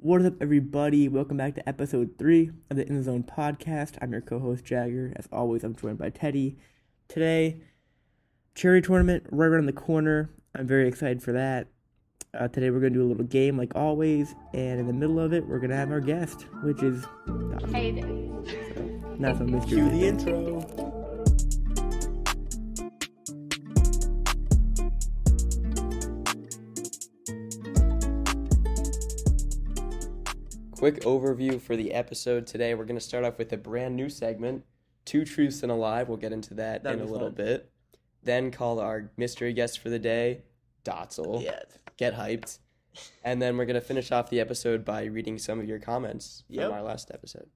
What is up, everybody? Welcome back to episode three of the In the Zone podcast. I'm your co-host Jagger. As always, I'm joined by Teddy. Today, cherry tournament right around the corner. I'm very excited for that. Uh, today, we're gonna do a little game like always, and in the middle of it, we're gonna have our guest, which is Hey so, not some mystery. Cue the intro. Quick overview for the episode today. We're going to start off with a brand new segment, Two Truths and a Lie. We'll get into that That'll in a little fun. bit. Then call our mystery guest for the day, Dotzel. Yeah. Get hyped. And then we're going to finish off the episode by reading some of your comments from our last episode.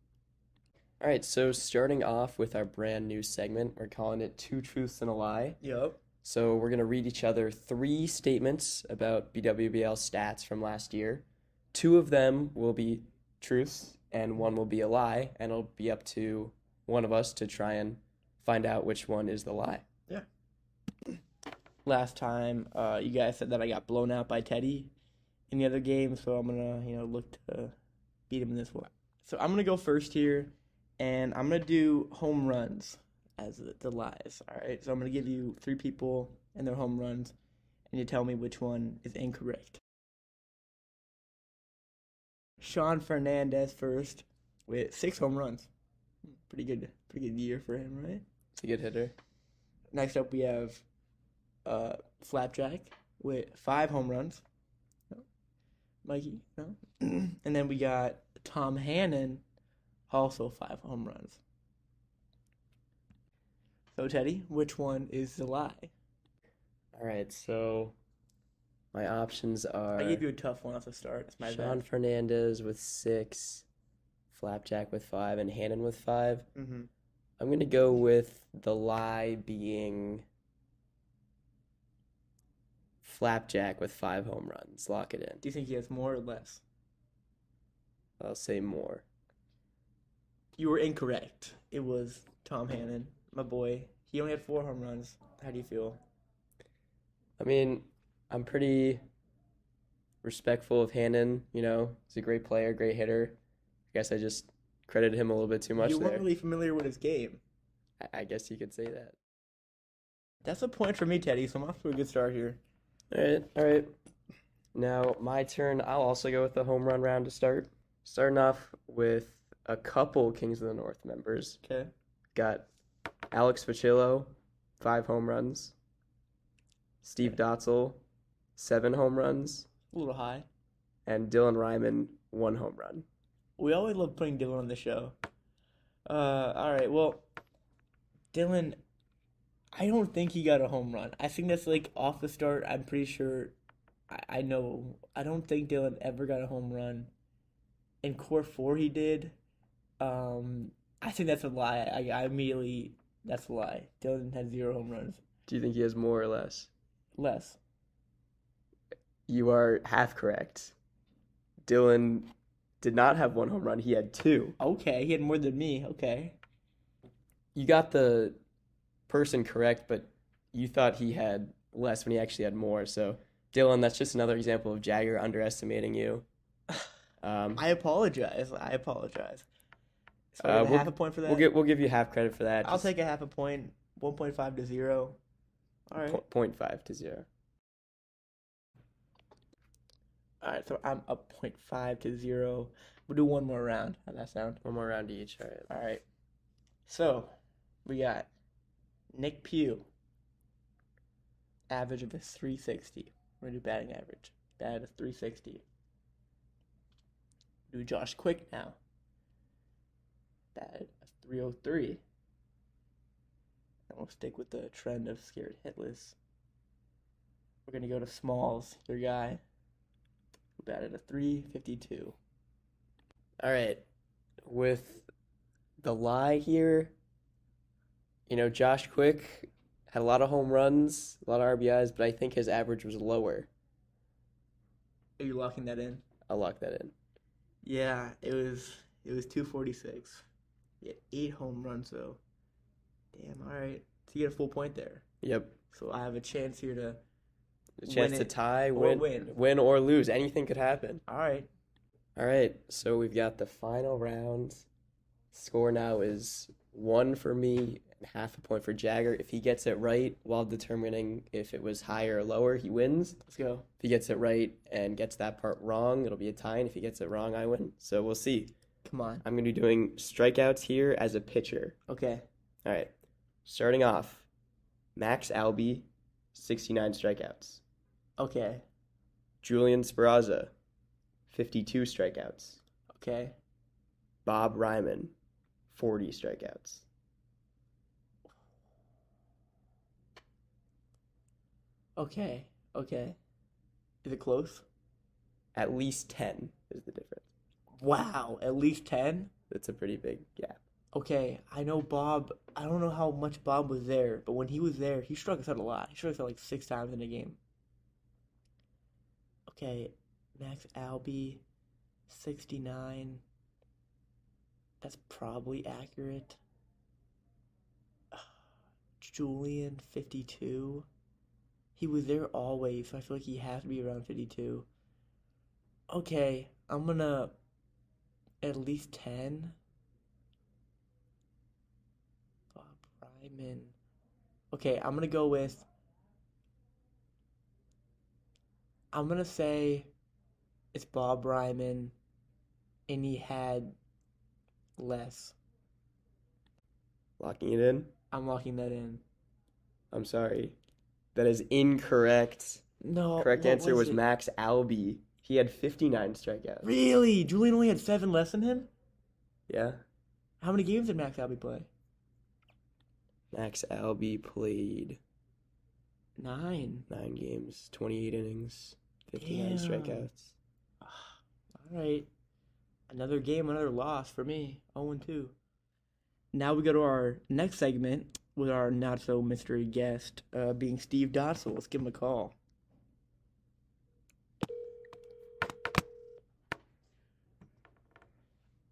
All right, so starting off with our brand new segment, we're calling it Two Truths and a Lie. Yup. So we're going to read each other three statements about BWBL stats from last year. Two of them will be truths and one will be a lie, and it'll be up to one of us to try and find out which one is the lie. Yeah. Last time, uh, you guys said that I got blown out by Teddy in the other game, so I'm gonna, you know, look to beat him in this one. So I'm gonna go first here, and I'm gonna do home runs as the, the lies. All right. So I'm gonna give you three people and their home runs, and you tell me which one is incorrect. Sean Fernandez first with six home runs. Pretty good, pretty good year for him, right? It's a good hitter. Next up, we have uh, Flapjack with five home runs. No. Mikey, no. and then we got Tom Hannon, also five home runs. So, Teddy, which one is the lie? All right, so my options are I gave you a tough one off the start. It's my Sean bad. Fernandez with six, Flapjack with five, and Hannon with five. hmm I'm going to go with the lie being Flapjack with five home runs. Lock it in. Do you think he has more or less? I'll say more. You were incorrect. It was Tom Hannon, my boy. He only had four home runs. How do you feel? I mean, I'm pretty respectful of Hannon. You know, he's a great player, great hitter. I guess I just credited him a little bit too much you there. weren't really familiar with his game. I- I guess you could say that. That's a point for me, Teddy. So I'm off to a good start here. All right, all right. Now my turn. I'll also go with the home run round to start. Starting off with a couple Kings of the North members. Okay. Got Alex Facillo, five home runs. Steve Dotzel, seven home runs, A little high. and Dylan Ryman, one home run. We always love putting Dylan on the show. Uh, all right. Well, Dylan, I don't think he got a home run. I think that's like off the start. I'm pretty sure. I, I know. I don't think Dylan ever got a home run. In core four, he did. Um, I think that's a lie. I, I immediately that's a lie. Dylan had zero home runs. Do you think he has more or less? Less. You are half correct. Dylan did not have one home run. He had two. Okay, he had more than me. Okay. You got the person correct, but you thought he had less when he actually had more. So, Dylan, that's just another example of Jagger underestimating you. Um, I apologize. I apologize. So Uh, we'll- half a point for that. we'll get we'll give you half credit for that. I'll just take a half a point. One point five to zero. All right. po- point five to zero. All right. So I'm up point 0.5 to zero. We'll do one more round. How's that sound? One more round each. All right. All right. So we got Nick Pugh. Average of a 360. We're gonna do batting average. Batted a 360. Do Josh Quick now. Batted a 303. And we'll stick with the trend of scared hitless. We're gonna go to Smalls, your guy. Batted a 352. All right. With the lie here, you know, Josh Quick had a lot of home runs, a lot of RBIs, but I think his average was lower. Are you locking that in? I'll lock that in. Yeah, it was it was 246. Yeah, eight home runs though. Damn, all right. So you get a full point there. Yep. So I have a chance here to. A chance to tie, or win, win. win or lose. Anything could happen. All right. All right, so we've got the final round. Score now is one for me and half a point for Jagger. If he gets it right while determining if it was higher or lower, he wins. Let's go. If he gets it right and gets that part wrong, it'll be a tie. And if he gets it wrong, I win. So we'll see. Come on. I'm going to be doing strikeouts here as a pitcher. Okay. All right, starting off, Max Albi, 69 strikeouts. Okay. Julian Speraza, 52 strikeouts. Okay. Bob Ryman, 40 strikeouts. Okay. Okay. Is it close? At least 10 is the difference. Wow. At least 10? That's a pretty big gap. Okay. I know Bob. I don't know how much Bob was there, but when he was there, he struck us out a lot. He struck us out like six times in a game. Okay. Max Albi, 69. That's probably accurate. Julian, 52. He was there always, so I feel like he has to be around 52. Okay, I'm gonna at least 10. Bob Ryman. Okay, I'm gonna go with. I'm gonna say it's Bob Ryman, and he had less. Locking it in? I'm locking that in. I'm sorry. That is incorrect. No, Correct answer was it? Max Albi. He had 59 strikeouts. Really? Julian only had seven less than him? Yeah. How many games did Max Albi play? Max Albi played Nine. nine games, 28 innings, 59 Damn. strikeouts. All right. Another game, another loss for me. 0 2. Now we go to our next segment with our not so mystery guest, uh, being Steve Dotzel. Let's give him a call.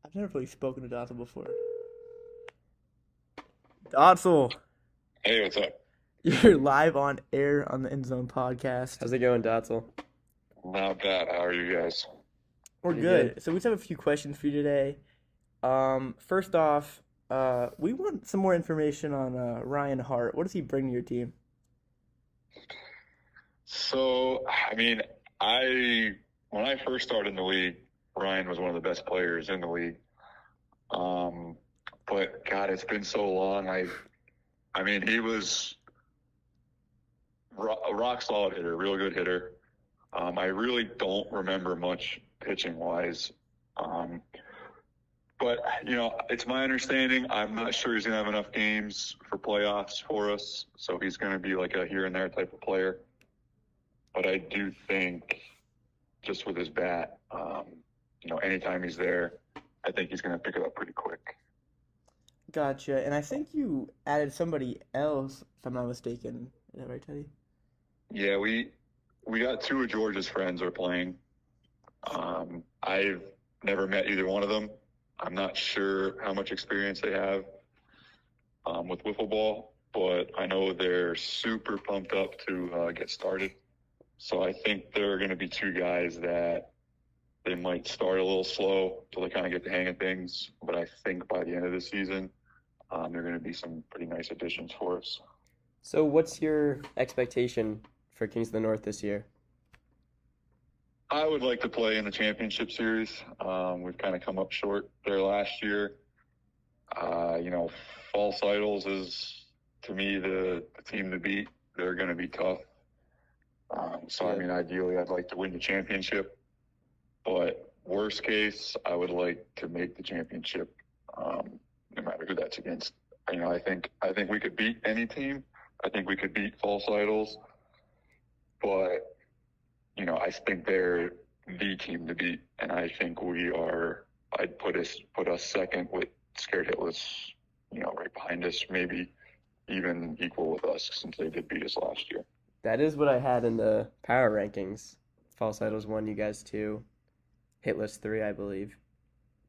I've never really spoken to Dotzel before. Dotzel, Hey, what's up? you're live on air on the End Zone podcast. How's it going, Dotzel? Not bad. How are you guys? We're good. good. So we just have a few questions for you today. Um, first off, uh, we want some more information on uh, Ryan Hart. What does he bring to your team? So, I mean, I when I first started in the league, Ryan was one of the best players in the league. Um, but God, it's been so long. I, I mean, he was ro- a rock solid hitter, real good hitter. Um, I really don't remember much pitching wise. Um, but you know, it's my understanding. I'm not sure he's gonna have enough games for playoffs for us, so he's gonna be like a here and there type of player. But I do think, just with his bat, um, you know, anytime he's there, I think he's gonna pick it up pretty quick. Gotcha. And I think you added somebody else, if I'm not mistaken. Is that right, Teddy? Yeah, we we got two of George's friends are playing. Um, I've never met either one of them. I'm not sure how much experience they have um, with wiffle ball, but I know they're super pumped up to uh, get started. So I think there are going to be two guys that they might start a little slow till they kind of get the hang of things. But I think by the end of the season, um, they're going to be some pretty nice additions for us. So, what's your expectation for Kings of the North this year? I would like to play in the championship series. Um, we've kind of come up short there last year. Uh, you know, False Idols is to me the, the team to beat. They're going to be tough. Um, so I mean, ideally, I'd like to win the championship. But worst case, I would like to make the championship, um, no matter who that's against. You know, I think I think we could beat any team. I think we could beat False Idols, but you know, I think they're the team to beat, and I think we are. I'd put us put us second with Scared Hitless, you know, right behind us, maybe even equal with us since they did beat us last year. That is what I had in the power rankings. False Idols 1, you guys 2. Hitless 3, I believe.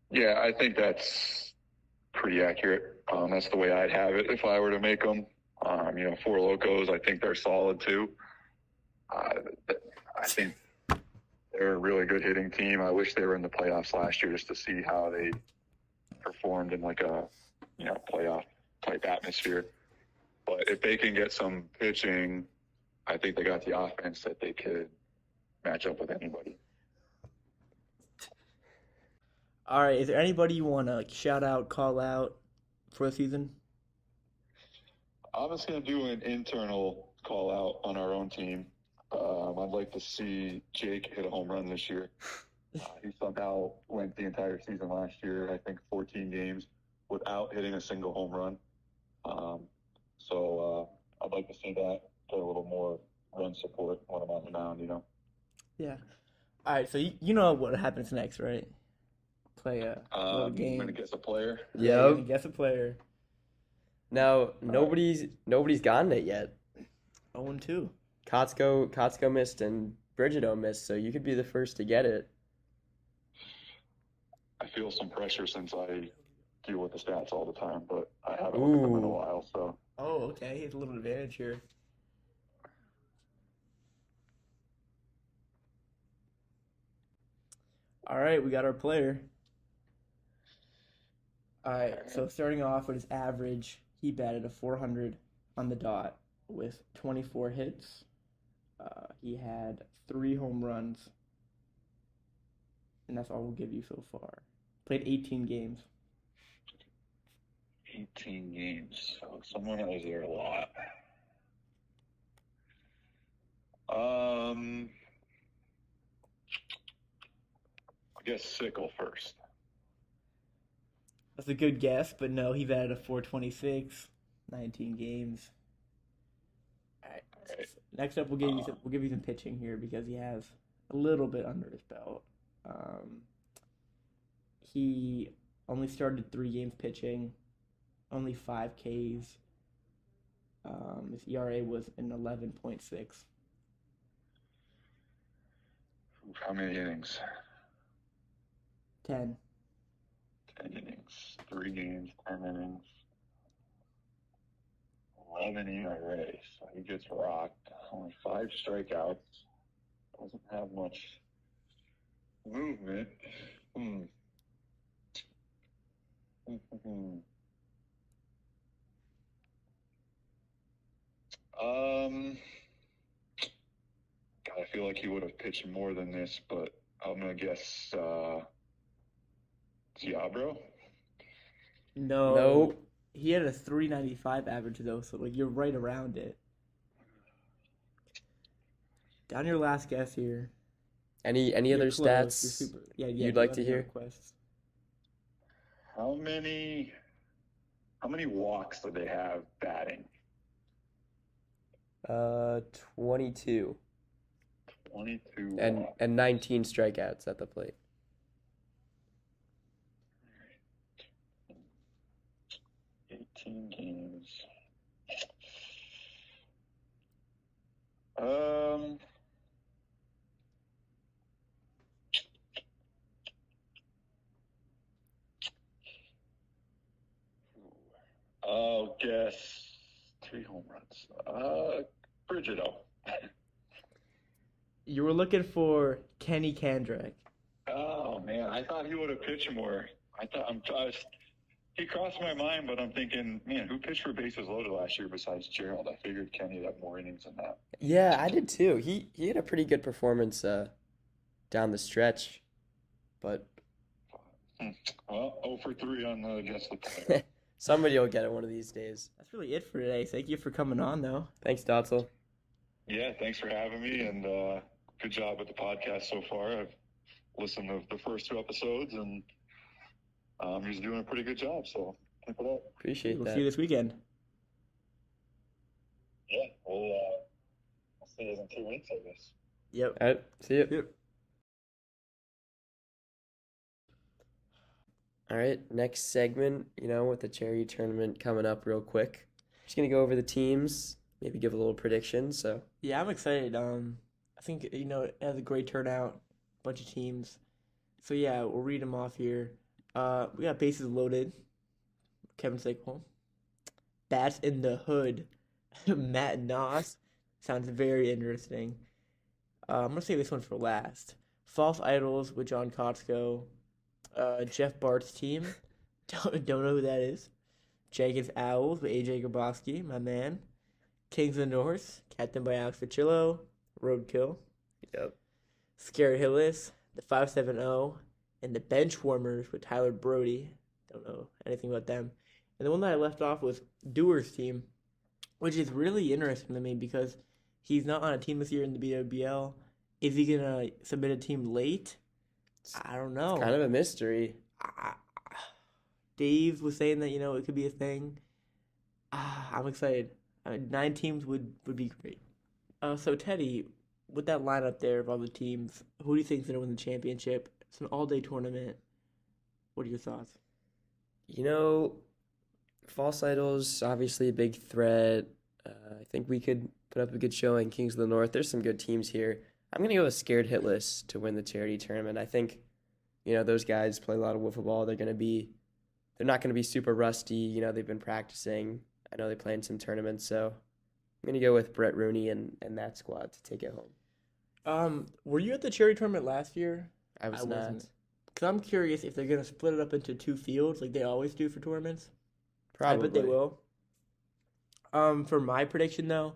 Yeah, I think that's pretty accurate. Um, that's the way I'd have it if I were to make them. Um, you know, Four Locos, I think they're solid too. Uh, I think they're they're a really good hitting team. I wish they were in the playoffs last year just to see how they performed in like a you know playoff type atmosphere. But if they can get some pitching, I think they got the offense that they could match up with anybody. All right, is there anybody you want to like, shout out, call out for the season? I'm just gonna do an internal call out on our own team. Um, I'd like to see Jake hit a home run this year. Uh, he somehow went the entire season last year, I think 14 games, without hitting a single home run. Um, so uh, I'd like to see that get a little more run support when I'm on the mound. You know. Yeah. All right, so you, you know what happens next, right? Play a little Um, game. I'm gonna guess a player. Yeah, you're Yep. gonna guess a player. Now nobody's nobody's gotten it yet. 0 and 2. Kotsko Kotsko missed and Brigido missed, so you could be the first to get it. I feel some pressure since I deal with the stats all the time, but I haven't looked at them in a while. So Oh, okay. He has a little advantage here. All right, we got our player. All right, so starting off with his average, he batted a 400 on the dot with 24 hits. Uh, he had three home runs, and that's all we'll give you so far. Played 18 games. 18 games. So someone was there a lot. Um, I guess Sickle first. That's a good guess, but no, he batted a 426, 19 games. All right. Alright. Next up, we'll give you some, we'll give you some pitching here because he has a little bit under his belt. Um, he only started three games pitching, only five Ks. Um, his ERA was an 11.6. How many innings? 10. 10 innings. Three games, 10 innings. 11 ERA. So he gets rocked. Only five strikeouts. Doesn't have much movement. Hmm. Hmm. Um, God, I feel like he would have pitched more than this, but I'm gonna guess uh, Diablo. No. Nope. He had a 395 average though, so like you're right around it. Down your last guess here. Any any You're other close. You're stats super- yeah, yeah, you'd like to hear? request. How many? How many walks do they have batting? Uh, 22 Twenty-two. and walks. and 19 strikeouts at the plate. Games. Um. I'll guess three home runs. Uh, Brigido. You were looking for Kenny Kandrick. Oh man, I thought he would have pitched more. I thought I'm. I was, he crossed my mind, but I'm thinking, man, who pitched for bases loaded last year besides Gerald? I figured Kenny would have more innings than that. Yeah, I did too. He he had a pretty good performance uh down the stretch, but Well, 0 for 3 on the guess the player. somebody will get it one of these days. That's really it for today. Thank you for coming on though. Thanks, Dotzel. yeah, thanks for having me, and uh, good job with the podcast so far. I've listened to the first two episodes, and um, he's doing a pretty good job. So keep it up. Appreciate that. We'll see you this weekend. Yeah, we'll, uh, we'll see you in two weeks, I guess. Yep. All right, see you. Yep. All right, next segment, you know, with the charity tournament coming up real quick. Just gonna go over the teams, maybe give a little prediction. So Yeah, I'm excited. Um, I think you know it has a great turnout, bunch of teams. So yeah, we'll read them off here. Uh, we got bases loaded. Kevin Sickle. Bats in the hood. Matt Noss. Sounds very interesting. Uh, I'm gonna save this one for last. False Idols with John Kotsko, uh, Jeff Bart's team. Don't, don't know who that is. Jenkins Owls with AJ Grabowski, my man. Kings of the North, captained by Alex Ficillo. Roadkill. Yep. Scared Hitless, the 570, and the Bench Warmers with Tyler Brody. Don't know anything about them. And the one that I left off was Doer's team, which is really interesting to me because he's not on a team this year in the BWBL. Is he going to submit a team late? I don't know. Kind of a mystery. I- Dave was saying that, you know, it could be a thing. Ah, I'm excited. Nine teams would, would be great. Uh, so, Teddy, with that lineup there of all the teams, who do you think is going to win the championship? It's an all day tournament. What are your thoughts? You know, False Idols, obviously a big threat. Uh, I think we could put up a good showing. Kings of the North, there's some good teams here. I'm going to go with Scared Hitless to win the charity tournament. I think, you know, those guys play a lot of wiffle ball. They're going to be, they're not going to be super rusty. You know, they've been practicing. I know they play in some tournaments, so I'm going to go with Brett Rooney and, and that squad to take it home. Um, were you at the charity tournament last year? I was I not. wasn't. Because I'm curious if they're going to split it up into two fields like they always do for tournaments. Probably. I bet they will. Um, for my prediction though,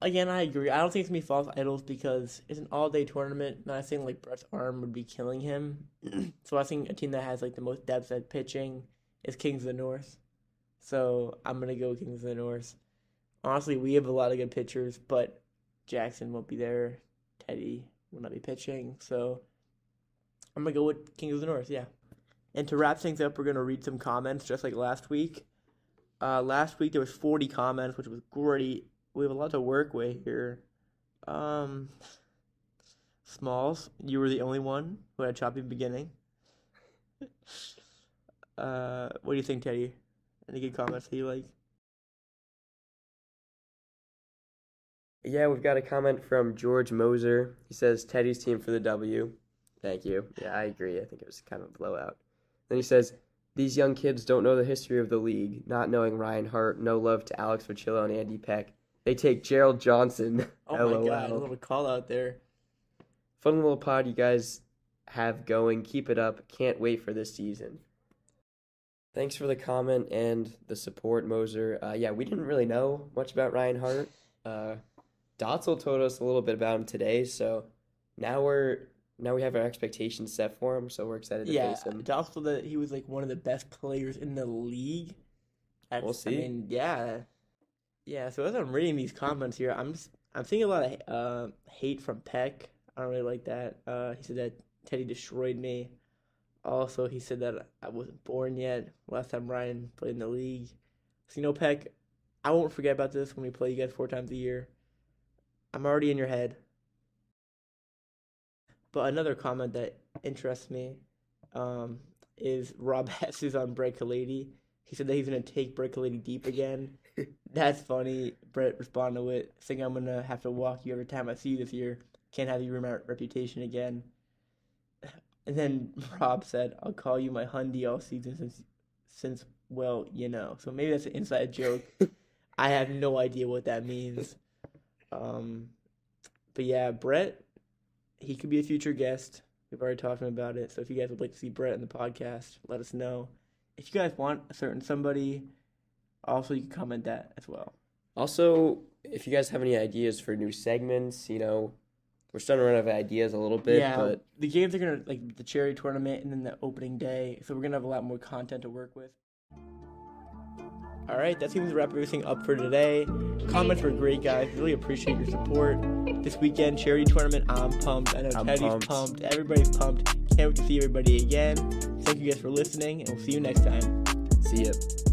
again I agree. I don't think it's gonna be false idols because it's an all day tournament, and I think like Brett's arm would be killing him. so I think a team that has like the most depth at pitching is Kings of the North. So I'm gonna go Kings of the North. Honestly, we have a lot of good pitchers, but Jackson won't be there. Teddy will not be pitching, so I'm gonna go with Kings of the North. Yeah. And to wrap things up, we're gonna read some comments just like last week. Uh, last week there was 40 comments, which was great. We have a lot to work with here. Um, Smalls, you were the only one who had a choppy beginning. uh, what do you think, Teddy? Any good comments that you like? Yeah, we've got a comment from George Moser. He says Teddy's team for the W. Thank you. Yeah, I agree. I think it was kind of a blowout. Then he says these young kids don't know the history of the league, not knowing Ryan Hart, no love to Alex Vacillo and Andy Peck. They take Gerald Johnson. Oh LOL. my god, a little call out there. Fun little pod you guys have going. Keep it up. Can't wait for this season. Thanks for the comment and the support, Moser. Uh, yeah, we didn't really know much about Ryan Hart. Uh, Dotzel told us a little bit about him today, so now we're now we have our expectations set for him. So we're excited to Yeah, face him. also that he was like one of the best players in the league. That's, We'll see. I mean, yeah, yeah. So as I'm reading these comments here, I'm just I'm seeing a lot of uh, hate from Peck. I don't really like that. Uh, he said that Teddy destroyed me. Also, he said that I wasn't born yet. Last time Ryan played in the league. So you know, Peck, I won't forget about this when we play you guys four times a year. I'm already in your head. But another comment that interests me um, is Rob Hess is on Brett Kalady. He said that he's gonna take Brett Kalady deep again. That's funny. Brett responded with, "I think I'm gonna have to walk you every time I see you this year. Can't have you ruin my reputation again." And then Rob said, "I'll call you my Hundy all season since, since well, you know." So maybe that's an inside joke. I have no idea what that means. Um, but yeah, Brett, he could be a future guest. We've already talked about it. So if you guys would like to see Brett in the podcast, let us know. If you guys want a certain somebody, also you can comment that as well. Also, if you guys have any ideas for new segments, you know, we're starting to run out of ideas a little bit, yeah, but the games are gonna like the charity tournament and then the opening day, so we're gonna have a lot more content to work with. All right, that seems to wrap everything up for today. Comments were great, guys. Really appreciate your support. This weekend charity tournament, I'm pumped. I know I'm Teddy's pumped. pumped. Everybody's pumped. Can't wait to see everybody again. Thank you guys for listening, and we'll see you next time. see it.